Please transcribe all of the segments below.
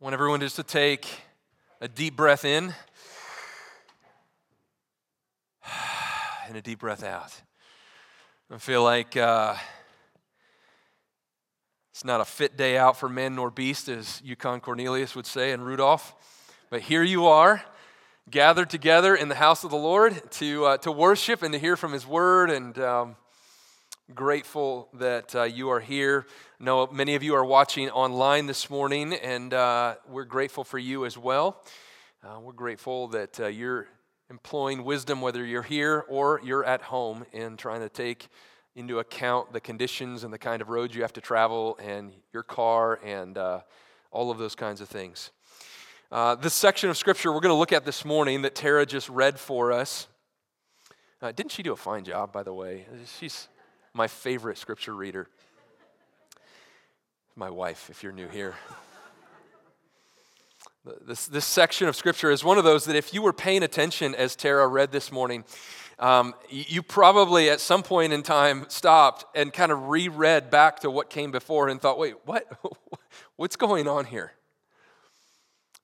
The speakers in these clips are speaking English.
want everyone just to take a deep breath in and a deep breath out. I feel like uh, it's not a fit day out for men nor beast, as Yukon Cornelius would say, and Rudolph. But here you are, gathered together in the house of the Lord to, uh, to worship and to hear from his word. And um, grateful that uh, you are here. I know many of you are watching online this morning, and uh, we're grateful for you as well. Uh, we're grateful that uh, you're employing wisdom, whether you're here or you're at home, in trying to take into account the conditions and the kind of roads you have to travel, and your car, and uh, all of those kinds of things. Uh, this section of scripture we're going to look at this morning that Tara just read for us. didn't she do a fine job, by the way? She's my favorite scripture reader. My wife, if you're new here. This, this section of scripture is one of those that if you were paying attention as Tara read this morning, um, you probably at some point in time stopped and kind of reread back to what came before and thought, wait, what? What's going on here?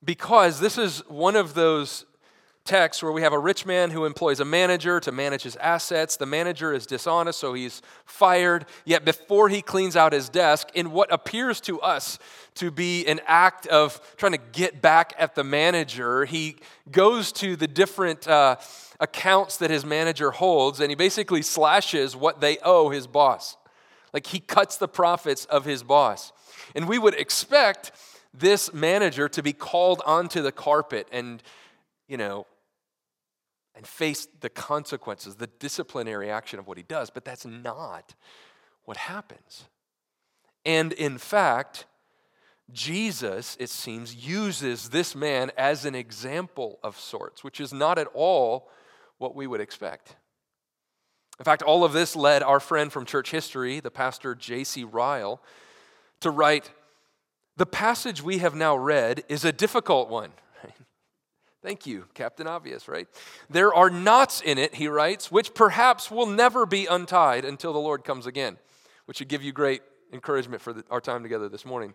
Because this is one of those text where we have a rich man who employs a manager to manage his assets. The manager is dishonest, so he's fired. Yet before he cleans out his desk, in what appears to us to be an act of trying to get back at the manager, he goes to the different uh, accounts that his manager holds and he basically slashes what they owe his boss. Like he cuts the profits of his boss. And we would expect this manager to be called onto the carpet and, you know, and face the consequences, the disciplinary action of what he does. But that's not what happens. And in fact, Jesus, it seems, uses this man as an example of sorts, which is not at all what we would expect. In fact, all of this led our friend from church history, the pastor J.C. Ryle, to write The passage we have now read is a difficult one Thank you, Captain Obvious, right? There are knots in it, he writes, which perhaps will never be untied until the Lord comes again, which should give you great encouragement for the, our time together this morning.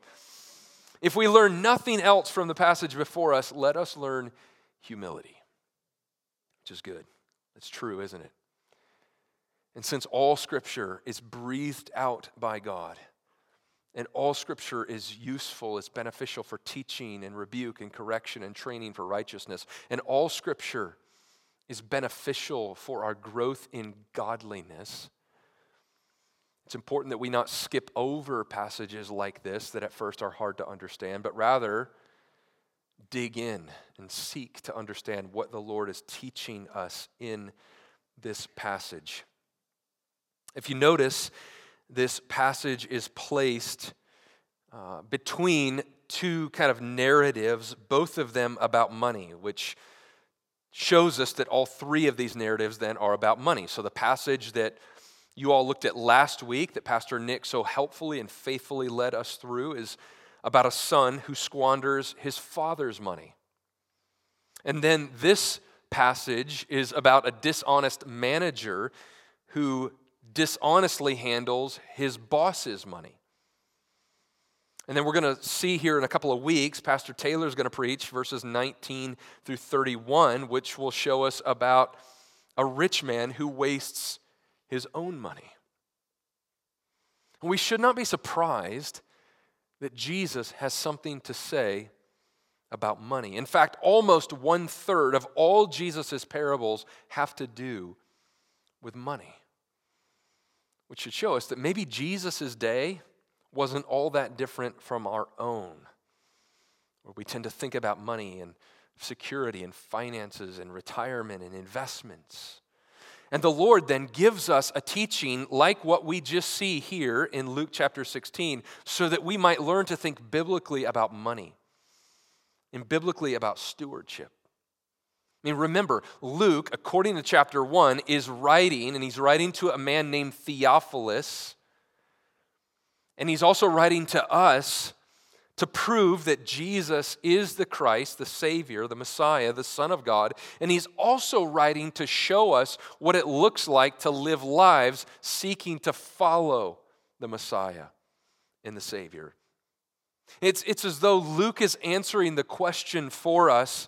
If we learn nothing else from the passage before us, let us learn humility, which is good. It's true, isn't it? And since all scripture is breathed out by God, and all scripture is useful, it's beneficial for teaching and rebuke and correction and training for righteousness. And all scripture is beneficial for our growth in godliness. It's important that we not skip over passages like this that at first are hard to understand, but rather dig in and seek to understand what the Lord is teaching us in this passage. If you notice, this passage is placed uh, between two kind of narratives, both of them about money, which shows us that all three of these narratives then are about money. So the passage that you all looked at last week, that Pastor Nick so helpfully and faithfully led us through, is about a son who squanders his father's money. And then this passage is about a dishonest manager who dishonestly handles his boss's money. And then we're going to see here in a couple of weeks, Pastor Taylor is going to preach verses 19 through 31, which will show us about a rich man who wastes his own money. We should not be surprised that Jesus has something to say about money. In fact, almost one third of all Jesus' parables have to do with money which should show us that maybe Jesus' day wasn't all that different from our own, where we tend to think about money and security and finances and retirement and investments. And the Lord then gives us a teaching like what we just see here in Luke chapter 16, so that we might learn to think biblically about money and biblically about stewardship. I mean, remember, Luke, according to chapter 1, is writing, and he's writing to a man named Theophilus. And he's also writing to us to prove that Jesus is the Christ, the Savior, the Messiah, the Son of God. And he's also writing to show us what it looks like to live lives seeking to follow the Messiah and the Savior. It's, it's as though Luke is answering the question for us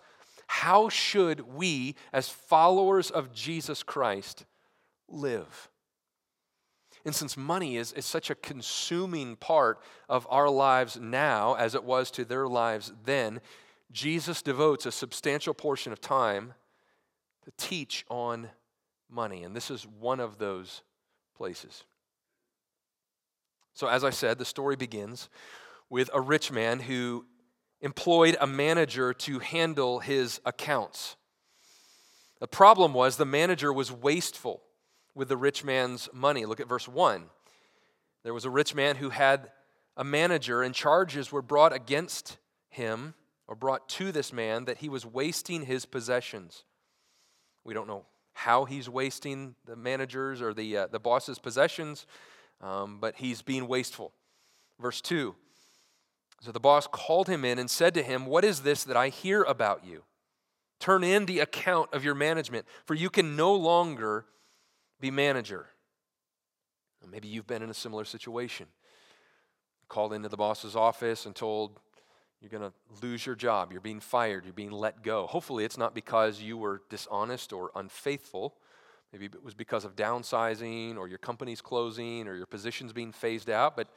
how should we, as followers of Jesus Christ, live? And since money is, is such a consuming part of our lives now, as it was to their lives then, Jesus devotes a substantial portion of time to teach on money. And this is one of those places. So, as I said, the story begins with a rich man who employed a manager to handle his accounts. The problem was the manager was wasteful with the rich man's money. Look at verse 1. There was a rich man who had a manager, and charges were brought against him or brought to this man that he was wasting his possessions. We don't know how he's wasting the manager's or the, uh, the boss's possessions, um, but he's being wasteful. Verse 2 So the boss called him in and said to him, What is this that I hear about you? Turn in the account of your management, for you can no longer be manager. Maybe you've been in a similar situation. Called into the boss's office and told, you're going to lose your job. You're being fired. You're being let go. Hopefully, it's not because you were dishonest or unfaithful. Maybe it was because of downsizing or your company's closing or your position's being phased out. But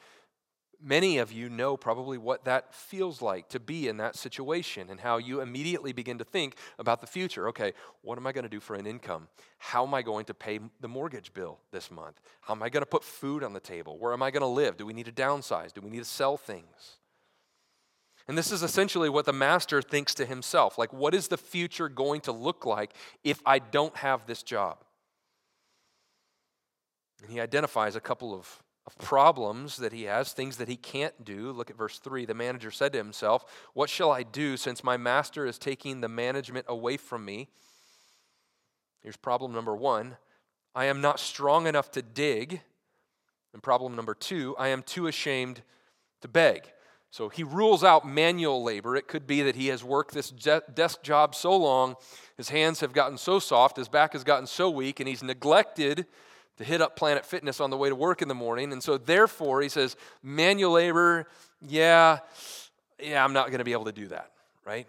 many of you know probably what that feels like to be in that situation and how you immediately begin to think about the future. Okay, what am I going to do for an income? How am I going to pay the mortgage bill this month? How am I going to put food on the table? Where am I going to live? Do we need to downsize? Do we need to sell things? And this is essentially what the master thinks to himself like, what is the future going to look like if I don't have this job? And he identifies a couple of, of problems that he has, things that he can't do. Look at verse 3. The manager said to himself, What shall I do since my master is taking the management away from me? Here's problem number one I am not strong enough to dig. And problem number two, I am too ashamed to beg. So he rules out manual labor. It could be that he has worked this desk job so long, his hands have gotten so soft, his back has gotten so weak, and he's neglected to hit up Planet Fitness on the way to work in the morning. And so, therefore, he says, manual labor, yeah, yeah, I'm not going to be able to do that, right?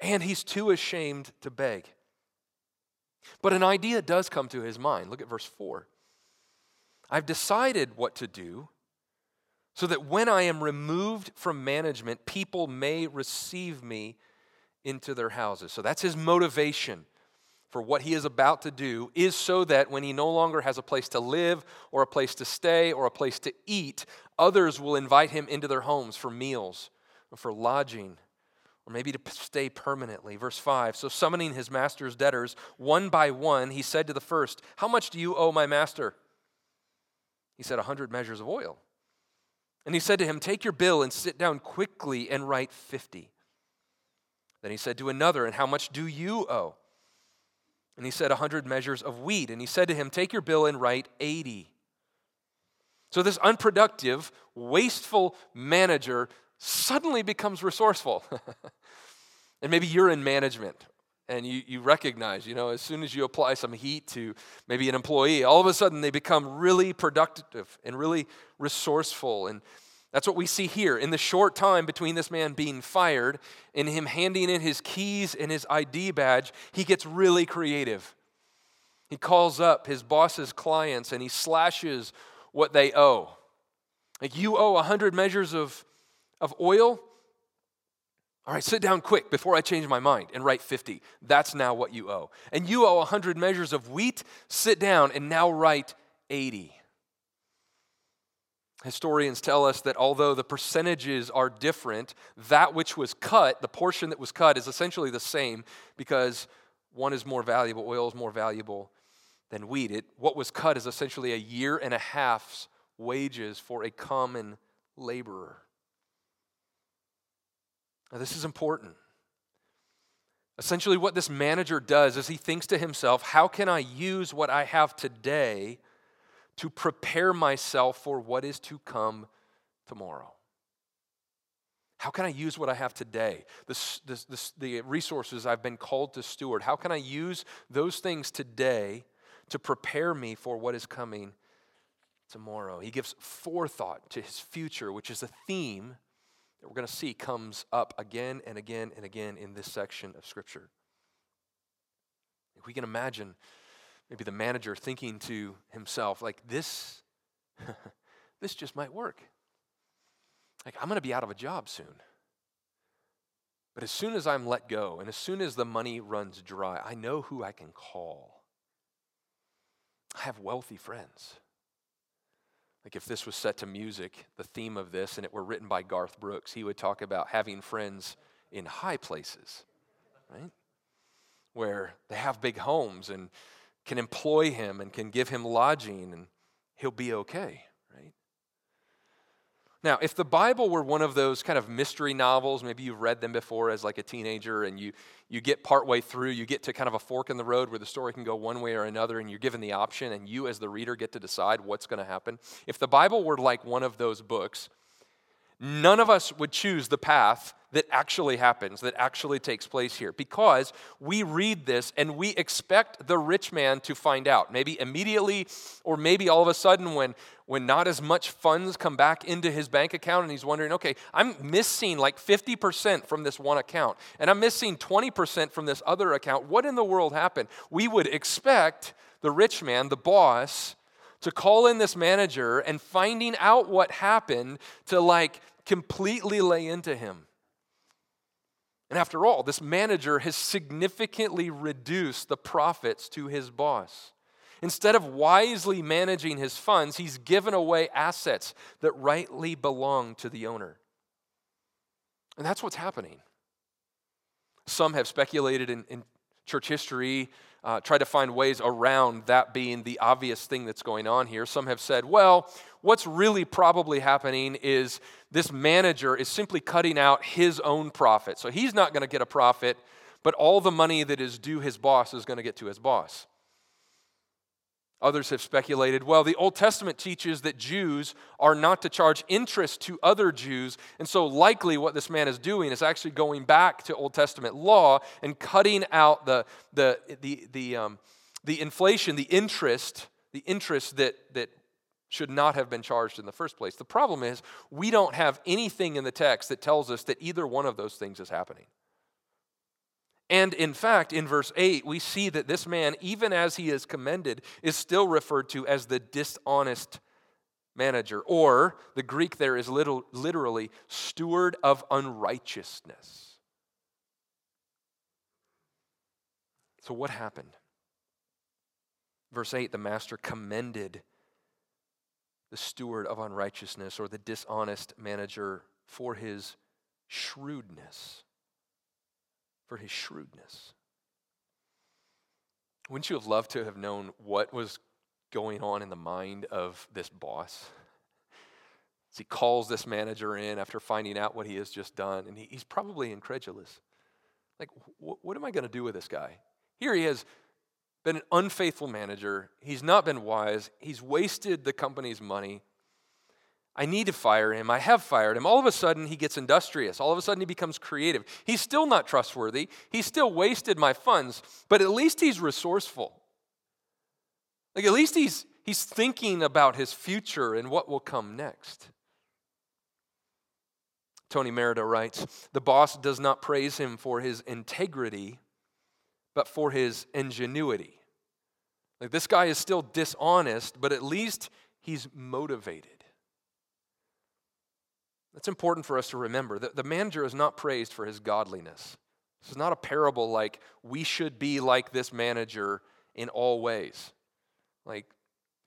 And he's too ashamed to beg. But an idea does come to his mind. Look at verse 4. I've decided what to do so that when I am removed from management, people may receive me into their houses. So that's his motivation for what he is about to do, is so that when he no longer has a place to live, or a place to stay, or a place to eat, others will invite him into their homes for meals, or for lodging, or maybe to stay permanently. Verse 5 So summoning his master's debtors, one by one, he said to the first, How much do you owe my master? He said, A hundred measures of oil. And he said to him, Take your bill and sit down quickly and write 50. Then he said to another, And how much do you owe? And he said, A hundred measures of wheat. And he said to him, Take your bill and write 80. So this unproductive, wasteful manager suddenly becomes resourceful. and maybe you're in management and you, you recognize, you know, as soon as you apply some heat to maybe an employee, all of a sudden they become really productive and really resourceful. And that's what we see here. In the short time between this man being fired and him handing in his keys and his ID badge, he gets really creative. He calls up his boss's clients and he slashes what they owe. Like, you owe 100 measures of, of oil? All right, sit down quick before I change my mind and write 50. That's now what you owe. And you owe 100 measures of wheat. Sit down and now write 80. Historians tell us that although the percentages are different, that which was cut, the portion that was cut, is essentially the same because one is more valuable, oil is more valuable than wheat. It, what was cut is essentially a year and a half's wages for a common laborer. Now, this is important. Essentially, what this manager does is he thinks to himself, how can I use what I have today to prepare myself for what is to come tomorrow? How can I use what I have today? This, this, this, the resources I've been called to steward. How can I use those things today to prepare me for what is coming tomorrow? He gives forethought to his future, which is a theme that we're going to see comes up again and again and again in this section of Scripture. If we can imagine maybe the manager thinking to himself, like, this, this just might work. Like, I'm going to be out of a job soon. But as soon as I'm let go and as soon as the money runs dry, I know who I can call. I have wealthy friends. Like if this was set to music, the theme of this, and it were written by Garth Brooks, he would talk about having friends in high places, right? Where they have big homes and can employ him and can give him lodging and he'll be okay. Right? Now, if the Bible were one of those kind of mystery novels, maybe you've read them before as like a teenager and you, you get partway through, you get to kind of a fork in the road where the story can go one way or another and you're given the option and you as the reader get to decide what's going to happen. If the Bible were like one of those books, none of us would choose the path that actually happens, that actually takes place here, because we read this and we expect the rich man to find out, maybe immediately, or maybe all of a sudden when, when not as much funds come back into his bank account and he's wondering, okay, I'm missing like 50% from this one account, and I'm missing 20% from this other account. What in the world happened? We would expect the rich man, the boss, to call in this manager and finding out what happened to like completely lay into him. And after all, this manager has significantly reduced the profits to his boss. Instead of wisely managing his funds, he's given away assets that rightly belong to the owner. And that's what's happening. Some have speculated in, in church history, uh, tried to find ways around that being the obvious thing that's going on here. Some have said, well, what's really probably happening is this manager is simply cutting out his own profit. So he's not going to get a profit, but all the money that is due his boss is going to get to his boss. Others have speculated, well, the Old Testament teaches that Jews are not to charge interest to other Jews, and so likely what this man is doing is actually going back to Old Testament law and cutting out the, the, the, the, um, the inflation, the interest, the interest that, that should not have been charged in the first place. The problem is, we don't have anything in the text that tells us that either one of those things is happening. And in fact, in verse 8, we see that this man, even as he is commended, is still referred to as the dishonest manager, or the Greek there is little, literally steward of unrighteousness. So, what happened? Verse 8 the master commended the steward of unrighteousness or the dishonest manager for his shrewdness. For his shrewdness. Wouldn't you have loved to have known what was going on in the mind of this boss? As he calls this manager in after finding out what he has just done, and he, he's probably incredulous. Like, wh- what am I going to do with this guy? Here he has been an unfaithful manager. He's not been wise. He's wasted the company's money. I need to fire him. I have fired him. All of a sudden, he gets industrious. All of a sudden, he becomes creative. He's still not trustworthy. He's still wasted my funds, but at least he's resourceful. Like, at least he's, he's thinking about his future and what will come next. Tony Merida writes The boss does not praise him for his integrity, but for his ingenuity. Like this guy is still dishonest, but at least he's motivated. That's important for us to remember. that the manager is not praised for his godliness. This is not a parable like we should be like this manager in all ways. Like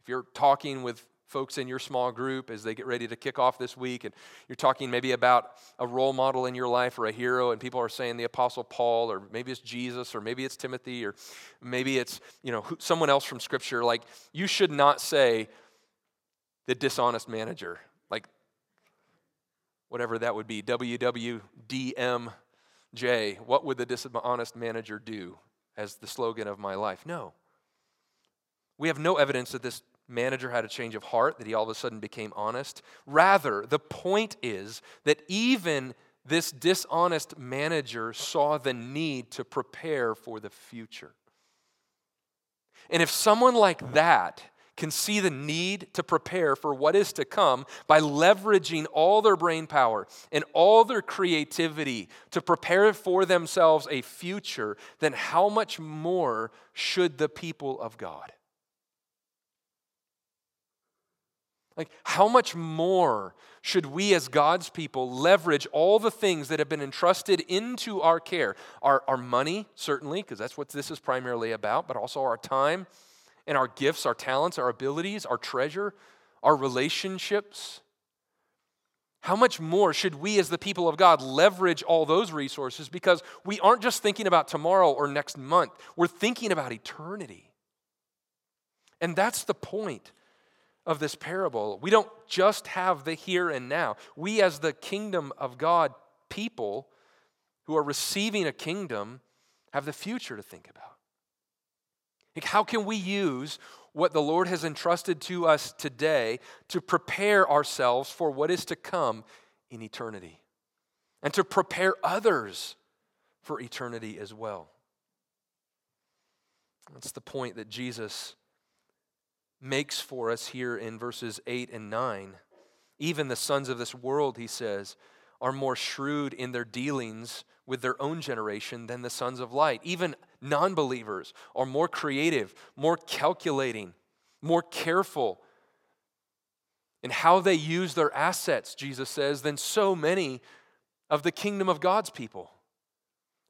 if you're talking with folks in your small group as they get ready to kick off this week, and you're talking maybe about a role model in your life or a hero, and people are saying the Apostle Paul, or maybe it's Jesus, or maybe it's Timothy, or maybe it's you know someone else from Scripture. Like you should not say the dishonest manager, whatever that would be, WWDMJ. What would the dishonest manager do? As the slogan of my life. No. We have no evidence that this manager had a change of heart, that he all of a sudden became honest. Rather, the point is that even this dishonest manager saw the need to prepare for the future. And if someone like that can see the need to prepare for what is to come by leveraging all their brain power and all their creativity to prepare for themselves a future, then how much more should the people of God? Like, how much more should we as God's people leverage all the things that have been entrusted into our care? Our, our money, certainly, because that's what this is primarily about, but also our time and our gifts, our talents, our abilities, our treasure, our relationships. How much more should we as the people of God leverage all those resources because we aren't just thinking about tomorrow or next month, we're thinking about eternity. And that's the point of this parable. We don't just have the here and now. We, as the kingdom of God people who are receiving a kingdom, have the future to think about. Like, how can we use what the Lord has entrusted to us today to prepare ourselves for what is to come in eternity and to prepare others for eternity as well? That's the point that Jesus makes for us here in verses 8 and 9. Even the sons of this world, he says, are more shrewd in their dealings with their own generation than the sons of light. Even non believers are more creative, more calculating, more careful in how they use their assets, Jesus says, than so many of the kingdom of God's people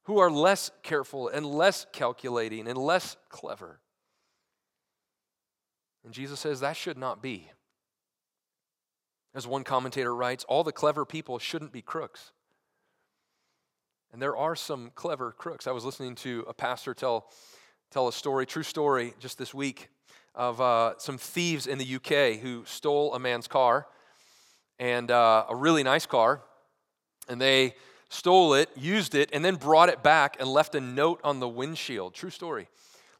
who are less careful and less calculating and less clever. And Jesus says that should not be. As one commentator writes, all the clever people shouldn't be crooks. And there are some clever crooks. I was listening to a pastor tell, tell a story, true story, just this week of uh, some thieves in the UK who stole a man's car and uh, a really nice car. And they stole it, used it, and then brought it back and left a note on the windshield. True story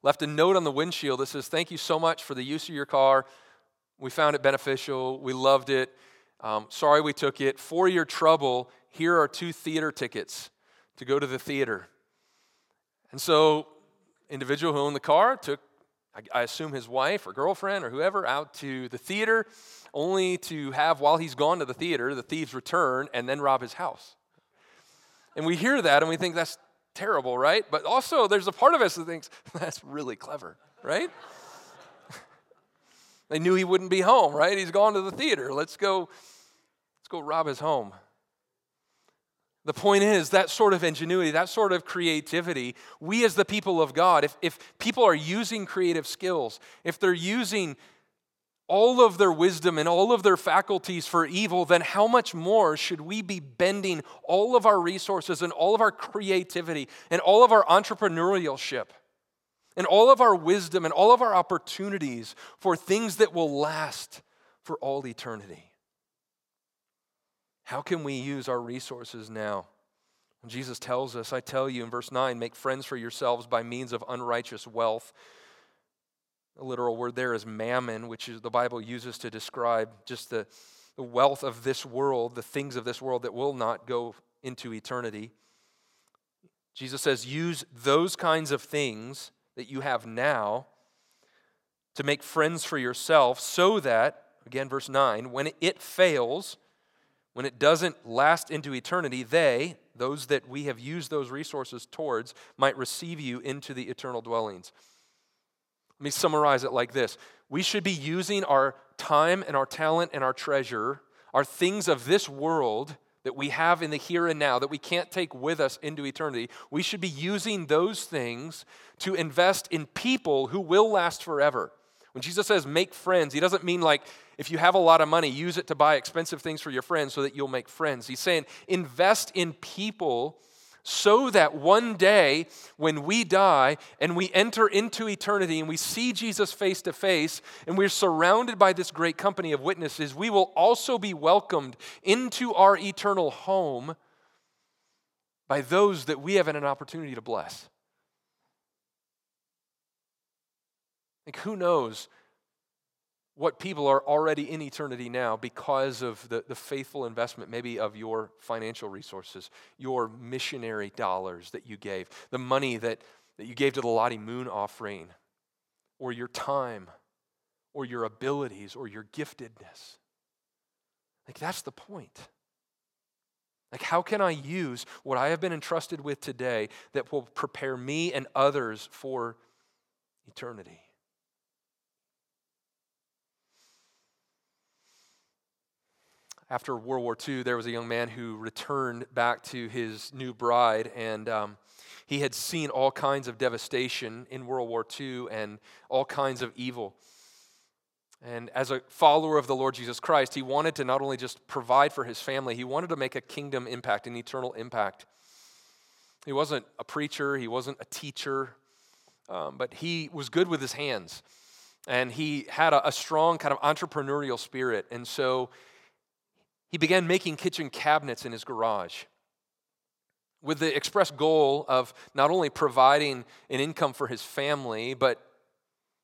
left a note on the windshield that says, Thank you so much for the use of your car. We found it beneficial. We loved it. Um, sorry we took it. For your trouble, here are two theater tickets to go to the theater. And so, individual who owned the car took, I, assume, his wife or girlfriend or whoever out to the theater, only to have, while he's gone to the theater, the thieves return and then rob his house. And we hear that and we think that's terrible, right? But also, there's a part of us that thinks that's really clever, right? they knew he wouldn't be home, right? He's gone to the theater. Let's go, let's go rob his home. The point is, that sort of ingenuity, that sort of creativity, we as the people of God, if, if people are using creative skills, if they're using all of their wisdom and all of their faculties for evil, then how much more should we be bending all of our resources and all of our creativity and all of our entrepreneurship and all of our wisdom and all of our opportunities for things that will last for all eternity? How can we use our resources now? Jesus tells us, I tell you in verse 9, make friends for yourselves by means of unrighteous wealth the literal word there is mammon, which is the Bible uses to describe just the, the wealth of this world, the things of this world that will not go into eternity. Jesus says, use those kinds of things that you have now to make friends for yourself so that, again, verse 9, when it fails, when it doesn't last into eternity, they, those that we have used those resources towards, might receive you into the eternal dwellings. Let me summarize it like this We should be using our time and our talent and our treasure, our things of this world that we have in the here and now that we can't take with us into eternity. We should be using those things to invest in people who will last forever. When Jesus says make friends, he doesn't mean like if you have a lot of money, use it to buy expensive things for your friends so that you'll make friends. He's saying invest in people so that one day when we die and we enter into eternity and we see Jesus face to face and we're surrounded by this great company of witnesses, we will also be welcomed into our eternal home by those that we haven't an opportunity to bless. Like, who knows what people are already in eternity now because of the, the faithful investment, maybe of your financial resources, your missionary dollars that you gave, the money that, that you gave to the Lottie Moon offering, or your time, or your abilities or your giftedness. Like, that's the point. Like, how can I use what I have been entrusted with today that will prepare me and others for eternity? After World War II, there was a young man who returned back to his new bride, and um, he had seen all kinds of devastation in World War II and all kinds of evil. And as a follower of the Lord Jesus Christ, he wanted to not only just provide for his family, he wanted to make a kingdom impact, an eternal impact. He wasn't a preacher, he wasn't a teacher, um, but he was good with his hands. And he had a, a strong kind of entrepreneurial spirit. And so he began making kitchen cabinets in his garage with the express goal of not only providing an income for his family, but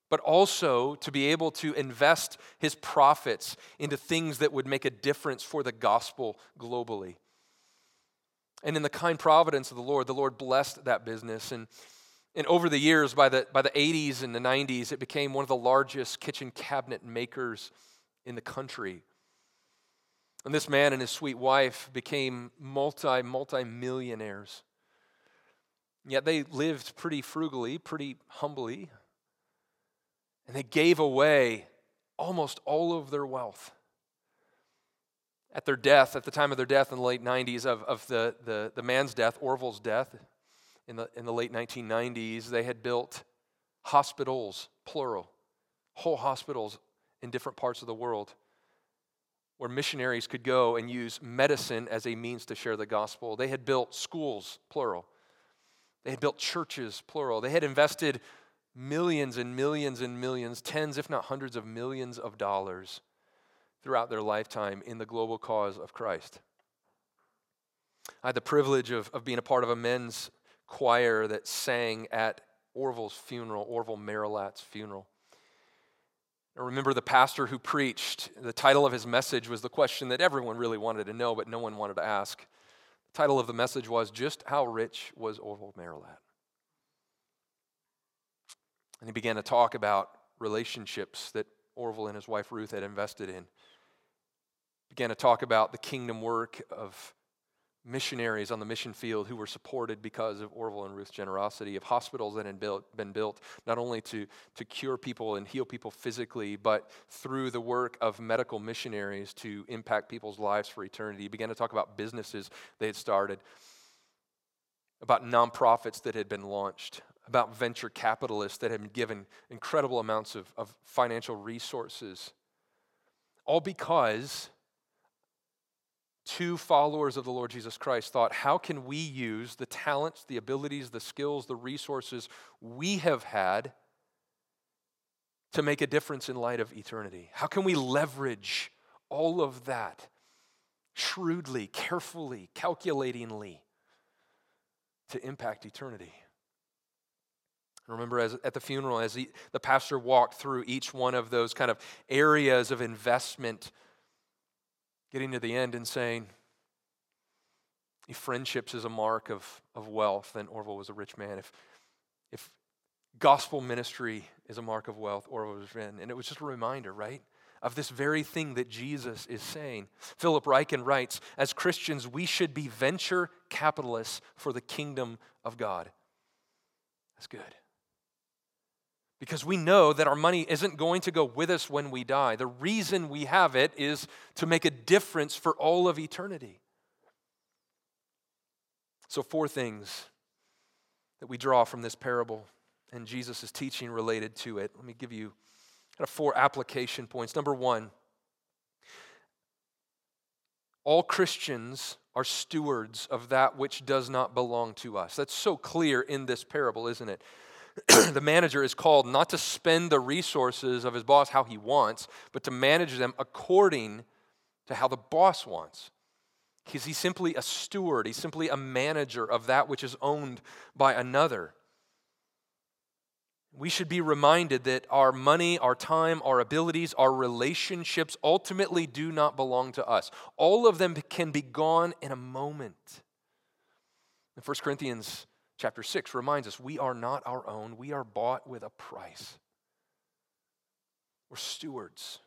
but also to be able to invest his profits into things that would make a difference for the gospel globally. And in the kind providence of the Lord, the Lord blessed that business. And, and over the years, by the, by the 80s and the 90s, it became one of the largest kitchen cabinet makers in the country. And this man and his sweet wife became multi, multi millionaires. Yet they lived pretty frugally, pretty humbly. And they gave away almost all of their wealth. At their death, at the time of their death in the late 90s, of, of the, the, the man's death, Orville's death, in the, in the late 1990s, they had built hospitals, plural, whole hospitals in different parts of the world where missionaries could go and use medicine as a means to share the gospel. They had built schools, plural. They had built churches, plural. They had invested millions and millions and millions, tens, if not hundreds of millions of dollars throughout their lifetime in the global cause of Christ. I had the privilege of, of being a part of a men's choir that sang at Orville's funeral, Orville Merillat's funeral. I remember the pastor who preached, the title of his message was the question that everyone really wanted to know, but no one wanted to ask. The title of the message was Just How Rich Was Orville Merillat? And he began to talk about relationships that Orville and his wife Ruth had invested in. Began to talk about the kingdom work of missionaries on the mission field who were supported because of Orville and Ruth's generosity, of hospitals that had built, been built not only to, to cure people and heal people physically, but through the work of medical missionaries to impact people's lives for eternity. He began to talk about businesses they had started, about nonprofits that had been launched, about venture capitalists that had been given incredible amounts of, of financial resources. All because two followers of the Lord Jesus Christ thought, how can we use the talents, the abilities, the skills, the resources we have had to make a difference in light of eternity? How can we leverage all of that shrewdly, carefully, calculatingly to impact eternity? remember as, at the funeral, as he, the pastor walked through each one of those kind of areas of investment, getting to the end and saying, if friendships is a mark of, of wealth, then Orville was a rich man. If, if gospel ministry is a mark of wealth, Orville was rich. And it was just a reminder, right? Of this very thing that Jesus is saying. Philip Ryken writes As Christians, we should be venture capitalists for the kingdom of God. That's good because we know that our money isn't going to go with us when we die. The reason we have it is to make a difference for all of eternity. So, four things that we draw from this parable and Jesus' teaching related to it. Let me give you kind of four application points. Number one, all Christians are stewards of that which does not belong to us. That's so clear in this parable, isn't it? the manager is called not to spend the resources of his boss how he wants, but to manage them according to how the boss wants. Because he's simply a steward, he's simply a manager of that which is owned by another. We should be reminded that our money, our time, our abilities, our relationships ultimately do not belong to us. All of them can be gone in a moment. In 1 Corinthians chapter 6 reminds us we are not our own, we are bought with a price. We're stewards.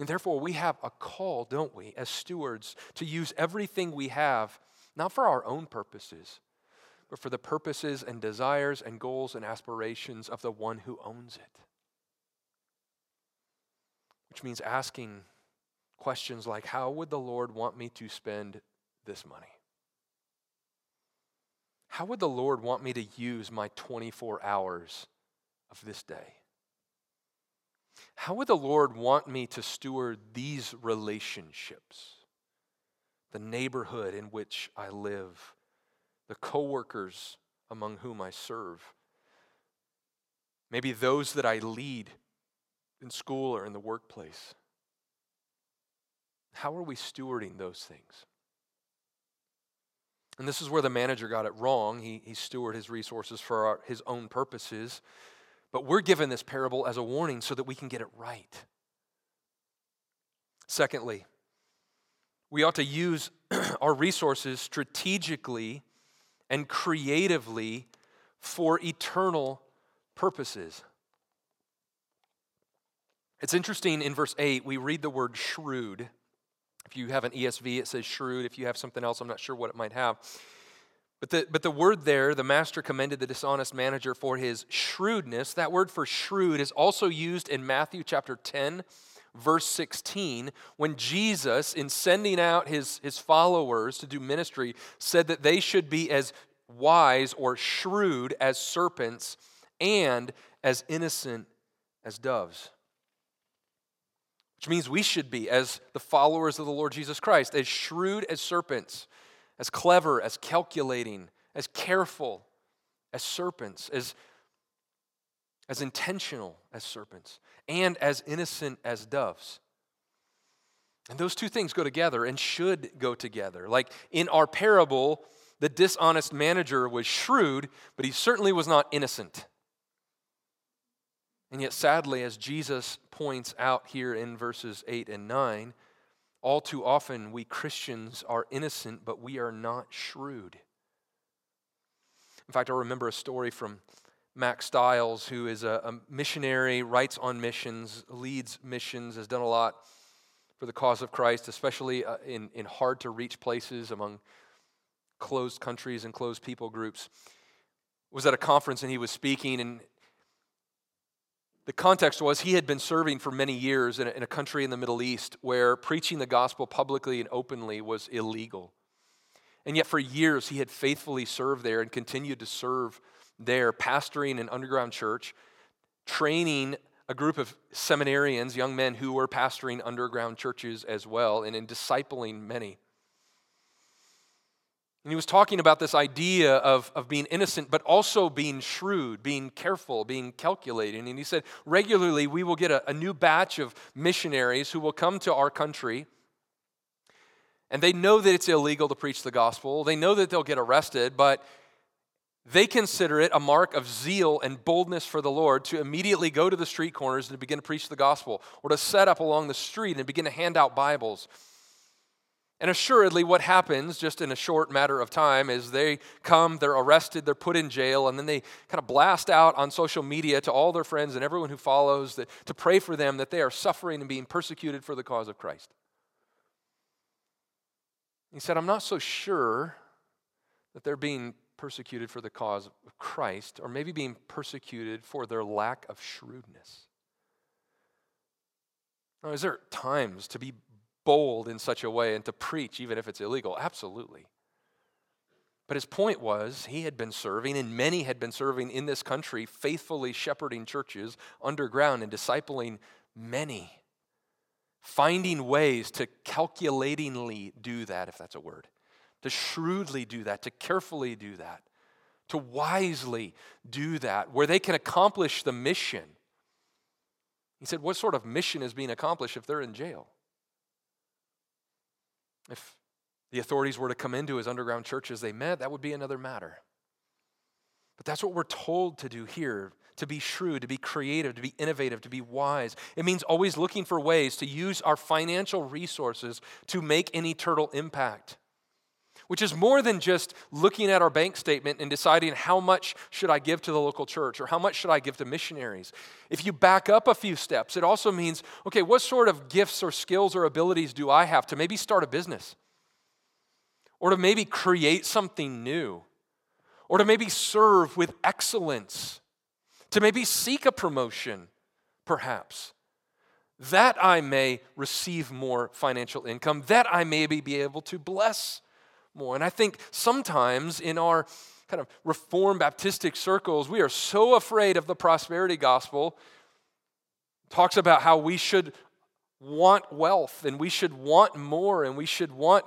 And therefore, we have a call, don't we, as stewards, to use everything we have, not for our own purposes, but for the purposes and desires and goals and aspirations of the one who owns it. Which means asking questions like How would the Lord want me to spend this money? How would the Lord want me to use my 24 hours of this day? How would the Lord want me to steward these relationships? The neighborhood in which I live, the coworkers among whom I serve, maybe those that I lead in school or in the workplace. How are we stewarding those things? And this is where the manager got it wrong. He, he stewarded his resources for our, his own purposes. But we're given this parable as a warning so that we can get it right. Secondly, we ought to use our resources strategically and creatively for eternal purposes. It's interesting in verse 8, we read the word shrewd. If you have an ESV, it says shrewd. If you have something else, I'm not sure what it might have. But the, but the word there, the master commended the dishonest manager for his shrewdness. That word for shrewd is also used in Matthew chapter 10, verse 16, when Jesus, in sending out his, his followers to do ministry, said that they should be as wise or shrewd as serpents and as innocent as doves which means we should be, as the followers of the Lord Jesus Christ, as shrewd as serpents, as clever, as calculating, as careful as serpents, as, as intentional as serpents, and as innocent as doves. And those two things go together and should go together. Like in our parable, the dishonest manager was shrewd, but he certainly was not innocent. And yet, sadly, as Jesus points out here in verses 8 and 9, all too often we Christians are innocent, but we are not shrewd. In fact, I remember a story from Mack Stiles, who is a, a missionary, writes on missions, leads missions, has done a lot for the cause of Christ, especially uh, in, in hard to reach places among closed countries and closed people groups. Was at a conference and he was speaking, and the context was he had been serving for many years in a, in a, country in the Middle East where preaching the gospel publicly and openly was illegal. And yet, for years, he had faithfully served there and continued to serve there, pastoring an underground church, training a group of seminarians, young men who were pastoring underground churches as well, and in discipling many. And he was talking about this idea of, of being innocent, but also being shrewd, being careful, being calculating. And he said, regularly we will get a, a new batch of missionaries who will come to our country. And they know that it's illegal to preach the gospel. They know that they'll get arrested, but they consider it a mark of zeal and boldness for the Lord to immediately go to the street corners and begin to preach the gospel, or to set up along the street and begin to hand out Bibles and assuredly, what happens just in a short matter of time is they come, they're arrested, they're put in jail, and then they kind of blast out on social media to all their friends and everyone who follows that, to pray for them that they are suffering and being persecuted for the cause of Christ. He said, I'm not so sure that they're being persecuted for the cause of Christ, or maybe being persecuted for their lack of shrewdness. Now, is there times to be bold in such a way and to preach, even if it's illegal? Absolutely. But his point was he had been serving, and many had been serving in this country, faithfully shepherding churches underground and discipling many. Finding ways to calculatingly do that, if that's a word, to shrewdly do that, to carefully do that, to wisely do that, where they can accomplish the mission. He said, What sort of mission is being accomplished if they're in jail? If the authorities were to come into his underground church as they met, that would be another matter. But that's what we're told to do here to be shrewd, to be creative, to be innovative, to be wise. It means always looking for ways to use our financial resources to make an eternal impact. Which is more than just looking at our bank statement and deciding how much should I give to the local church or how much should I give to missionaries. If you back up a few steps, it also means okay, what sort of gifts or skills or abilities do I have to maybe start a business? Or to maybe create something new? Or to maybe serve with excellence? To maybe seek a promotion, perhaps? that I may receive more financial income, that I may be able to bless more. And I think sometimes in our kind of Reformed Baptistic circles, we are so afraid of the prosperity gospel. Talks about how we should want wealth and we should want more and we should want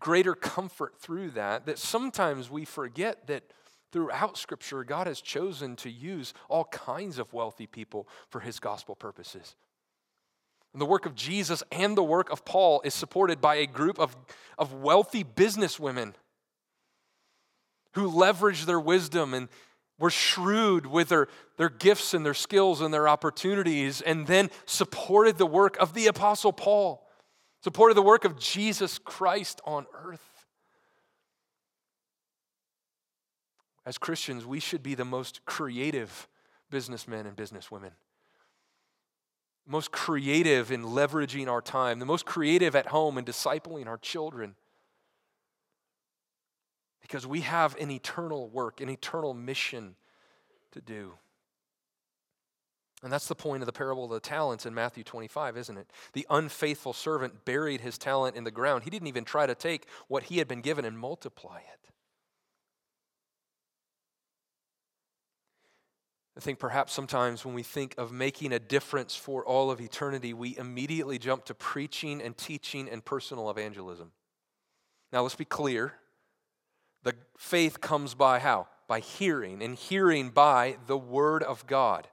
greater comfort through that, that sometimes we forget that Throughout Scripture, God has chosen to use all kinds of wealthy people for his gospel purposes. And the work of Jesus and the work of Paul is supported by a group of, of wealthy businesswomen who leveraged their wisdom and were shrewd with their, their gifts and their skills and their opportunities, and then supported the work of the Apostle Paul, supported the work of Jesus Christ on earth. As Christians, we should be the most creative businessmen and businesswomen. Most creative in leveraging our time, the most creative at home in discipling our children. Because we have an eternal work, an eternal mission to do. And that's the point of the parable of the talents in Matthew 25, isn't it? The unfaithful servant buried his talent in the ground. He didn't even try to take what he had been given and multiply it. I think perhaps sometimes when we think of making a difference for all of eternity, we immediately jump to preaching and teaching and personal evangelism. Now, let's be clear. The faith comes by how? By hearing, and hearing by the Word of God.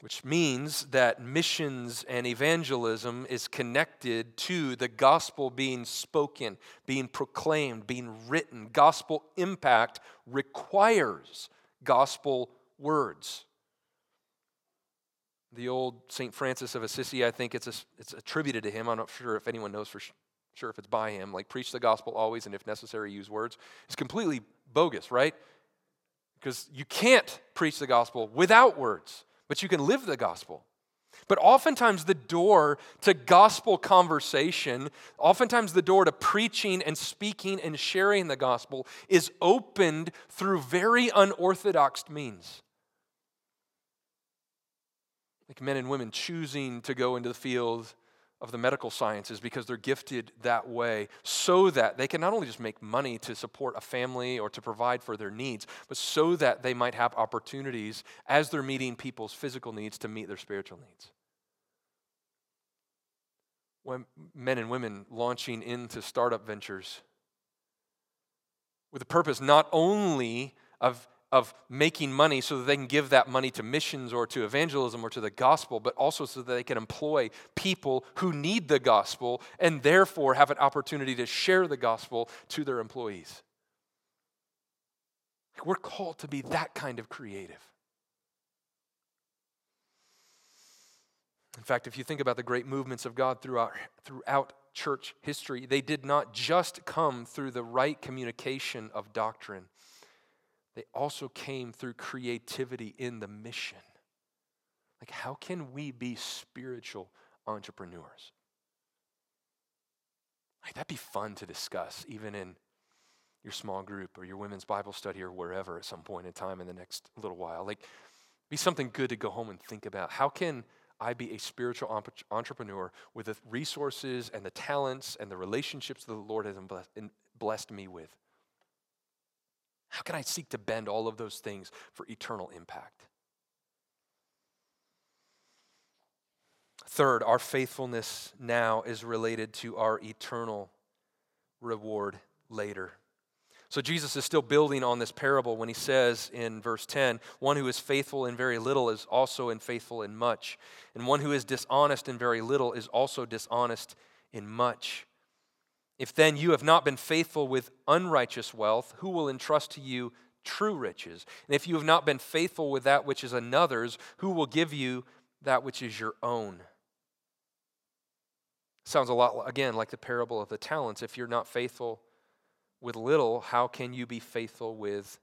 Which means that missions and evangelism is connected to the gospel being spoken, being proclaimed, being written. Gospel impact requires gospel words. The old St. Francis of Assisi, I think it's, a, it's attributed to him. I'm not sure if anyone knows for sure if it's by him. Like, preach the gospel always, and if necessary, use words. It's completely bogus, right? Because you can't preach the gospel without words, but you can live the gospel. But oftentimes, the door to gospel conversation, oftentimes, the door to preaching and speaking and sharing the gospel is opened through very unorthodox means. Like men and women choosing to go into the field of the medical sciences because they're gifted that way so that they can not only just make money to support a family or to provide for their needs, but so that they might have opportunities as they're meeting people's physical needs to meet their spiritual needs. When men and women launching into startup ventures with the purpose not only of of making money so that they can give that money to missions or to evangelism or to the gospel, but also so that they can employ people who need the gospel and therefore have an opportunity to share the gospel to their employees. We're called to be that kind of creative. In fact, if you think about the great movements of God throughout, throughout church history, they did not just come through the right communication of doctrine they also came through creativity in the mission. Like, how can we be spiritual entrepreneurs? Like, that'd be fun to discuss, even in your small group or your women's Bible study or wherever at some point in time in the next little while. Like, be something good to go home and think about. How can I be a spiritual entrepreneur with the resources and the talents and the relationships that the Lord has blessed me with? How can I seek to bend all of those things for eternal impact? Third, our faithfulness now is related to our eternal reward later. So Jesus is still building on this parable when he says in verse 10 one who is faithful in very little is also faithful in much, and one who is dishonest in very little is also dishonest in much. If then you have not been faithful with unrighteous wealth, who will entrust to you true riches? And if you have not been faithful with that which is another's, who will give you that which is your own? Sounds a lot, again, like the parable of the talents. If you're not faithful with little, how can you be faithful with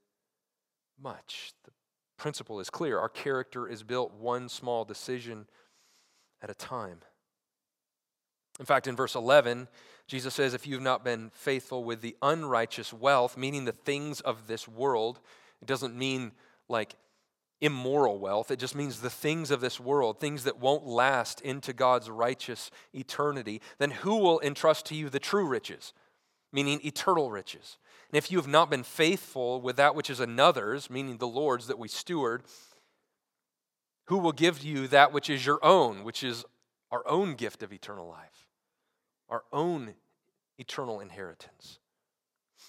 much? The principle is clear. Our character is built one small decision at a time. In fact, in verse 11, Jesus says, If you've not been faithful with the unrighteous wealth, meaning the things of this world, it doesn't mean like immoral wealth. It just means the things of this world, things that won't last into God's righteous eternity. Then who will entrust to you the true riches, meaning eternal riches? And if you have not been faithful with that which is another's, meaning the Lord's that we steward, who will give you that which is your own, which is our own gift of eternal life, our own eternal inheritance?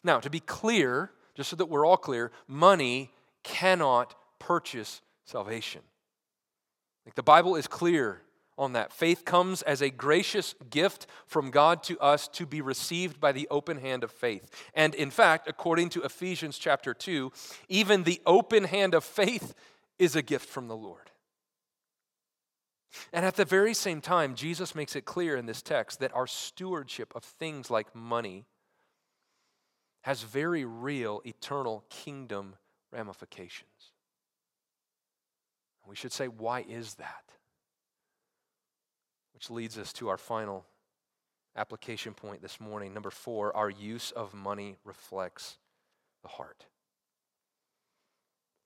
Now, to be clear, just so that we're all clear, money cannot purchase salvation. Like the Bible is clear on that. Faith comes as a gracious gift from God to us to be received by the open hand of faith. And in fact, according to Ephesians chapter 2, even the open hand of faith is a gift from the Lord. And at the very same time, Jesus makes it clear in this text that our stewardship of things like money has very real eternal kingdom ramifications. We should say, why is that? Which leads us to our final application point this morning. Number four, our use of money reflects the heart.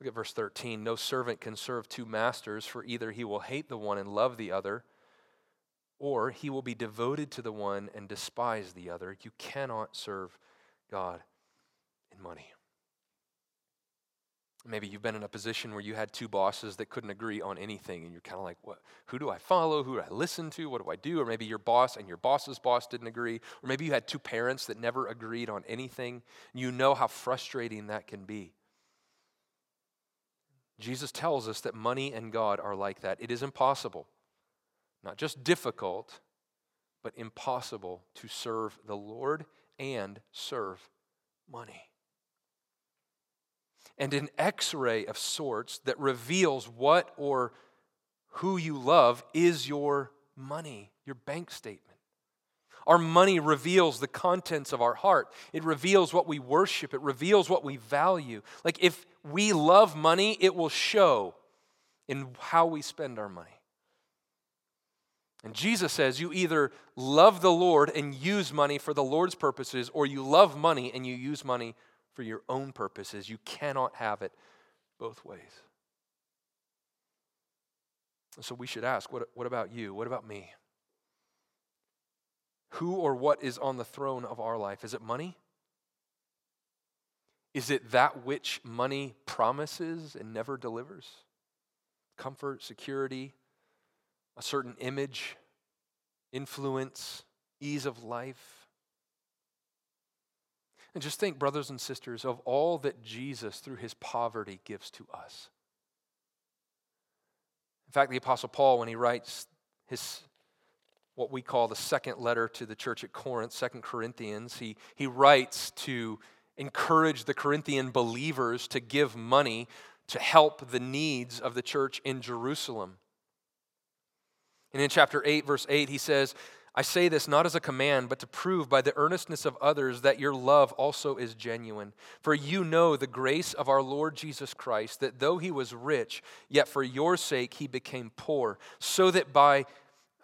Look at verse 13. No servant can serve two masters, for either he will hate the one and love the other, or he will be devoted to the one and despise the other. You cannot serve God in money. Maybe you've been in a position where you had two bosses that couldn't agree on anything, and you're kind of like, what, who do I follow? Who do I listen to? What do I do? Or maybe your boss and your boss's boss didn't agree. Or maybe you had two parents that never agreed on anything. You know how frustrating that can be. Jesus tells us that money and God are like that. It is impossible, not just difficult, but impossible to serve the Lord and serve money and an x ray of sorts that reveals what or who you love is your money, your bank statement. Our money reveals the contents of our heart. It reveals what we worship. It reveals what we value. Like if we love money, it will show in how we spend our money. And Jesus says you either love the Lord and use money for the Lord's purposes, or you love money and you use money for your own purposes. You cannot have it both ways. So we should ask what, what about you? What about me? Who or what is on the throne of our life? Is it money? Is it that which money promises and never delivers? Comfort, security, a certain image, influence, ease of life? And just think, brothers and sisters, of all that Jesus, through his poverty, gives to us. In fact, the Apostle Paul, when he writes his what we call the second letter to the church at Corinth, Second Corinthians, he, he writes to encourage the Corinthian believers to give money to help the needs of the church in Jerusalem. And in chapter 8, verse 8, he says, I say this not as a command, but to prove by the earnestness of others that your love also is genuine. For you know the grace of our Lord Jesus Christ, that though he was rich, yet for your sake he became poor, so that by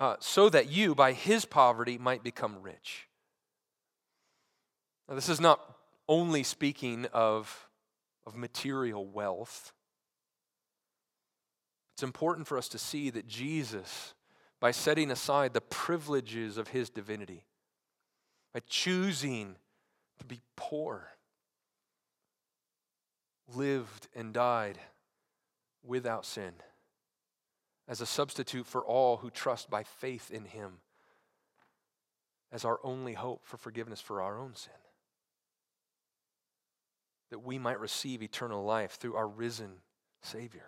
uh, so that you by his poverty might become rich. Now, this is not only speaking of, of material wealth. It's important for us to see that Jesus by setting aside the privileges of his divinity, by choosing to be poor, lived and died without sin as a substitute for all who trust by faith in him as our only hope for forgiveness for our own sin. That we might receive eternal life through our risen Savior.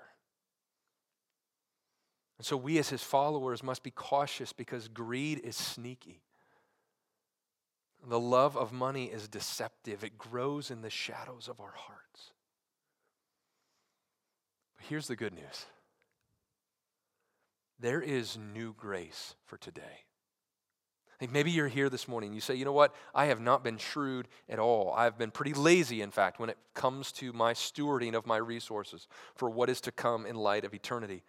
And so we, as his followers, must be cautious because greed is sneaky. The love of money is deceptive, it grows in the shadows of our hearts. But here's the good news there is new grace for today. Like maybe you're here this morning. You say, you know what? I have not been shrewd at all. I've been pretty lazy, in fact, when it comes to my stewarding of my resources for what is to come in light of eternity.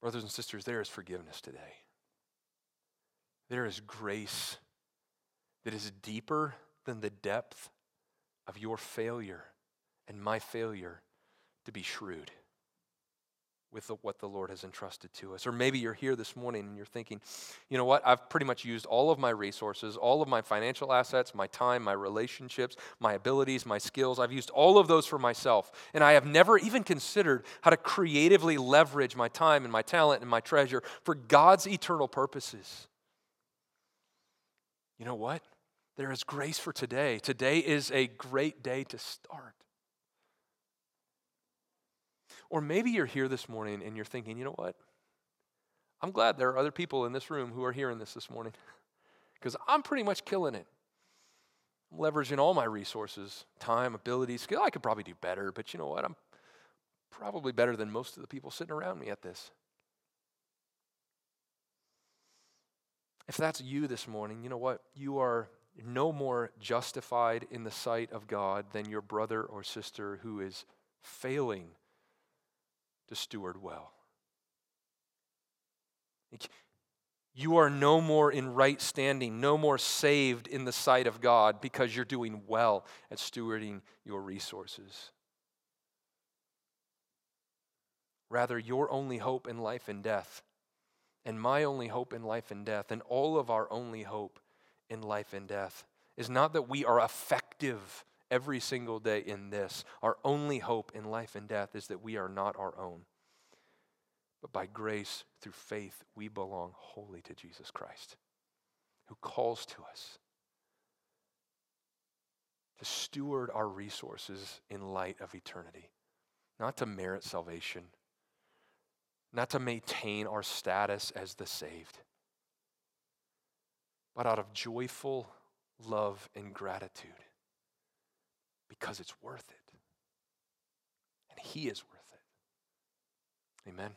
Brothers and sisters, there is forgiveness today. There is grace that is deeper than the depth of your failure and my failure to be shrewd with the, what the Lord has entrusted to us. Or maybe you're here this morning and you're thinking, you know what? I've pretty much used all of my resources, all of my financial assets, my time, my relationships, my abilities, my skills. I've used all of those for myself. And I have never even considered how to creatively leverage my time and my talent and my treasure for God's eternal purposes. You know what? There is grace for today. Today is a great day to start. Or maybe you're here this morning and you're thinking, you know what? I'm glad there are other people in this room who are hearing this this morning because I'm pretty much killing it. I'm leveraging all my resources, time, ability, skill. I could probably do better, but you know what? I'm probably better than most of the people sitting around me at this. If that's you this morning, you know what? You are no more justified in the sight of God than your brother or sister who is failing to steward well. You are no more in right standing, no more saved in the sight of God because you're doing well at stewarding your resources. Rather, your only hope in life and death, and my only hope in life and death, and all of our only hope in life and death is not that we are effective every single day in this. Our only hope in life and death is that we are not our own. But by grace, through faith, we belong wholly to Jesus Christ, who calls to us to steward our resources in light of eternity, not to merit salvation, not to maintain our status as the saved, but out of joyful love and gratitude because it's worth it. And He is worth it. Amen.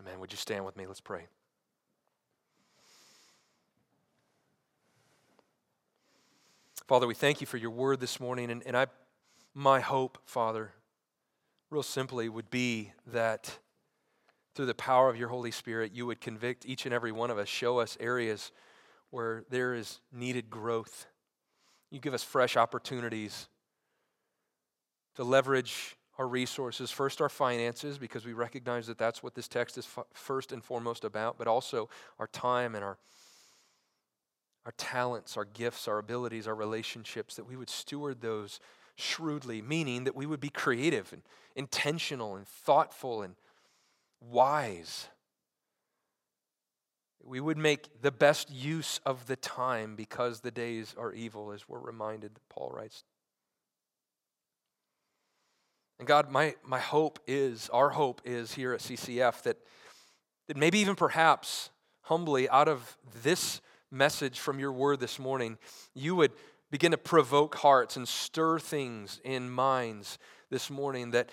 Amen. Would you stand with me? Let's pray. Father, we thank you for your word this morning. And, and I, my hope, Father, real simply would be that through the power of your Holy Spirit, you would convict each and every one of us, show us areas where there is needed growth. You give us fresh opportunities to leverage our resources, first our finances, because we recognize that that's what this text is f- first and foremost about, but also our time and our, our talents, our gifts, our abilities, our relationships, that we would steward those shrewdly, meaning that we would be creative and intentional and thoughtful and wise. We would make the best use of the time because the days are evil, as we're reminded, Paul writes and God, my, my hope is, our hope is here at CCF that, that maybe even perhaps humbly out of this message from your word this morning, you would begin to provoke hearts and stir things in minds this morning that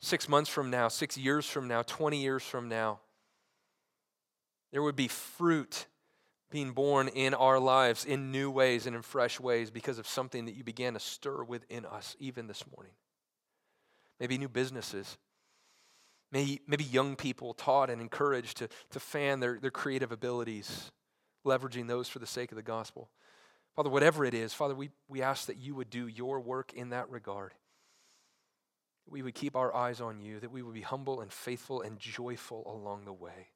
six months from now, six years from now, 20 years from now, there would be fruit being borne in our lives in new ways and in fresh ways because of something that you began to stir within us even this morning maybe new businesses, maybe, maybe young people taught and encouraged to, to fan their, their creative abilities, leveraging those for the sake of the gospel. Father, whatever it is, Father, we, we ask that you would do your work in that regard. We would keep our eyes on you, that we would be humble and faithful and joyful along the way.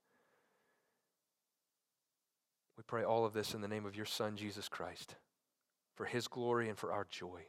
We pray all of this in the name of your Son, Jesus Christ, for his glory and for our joy.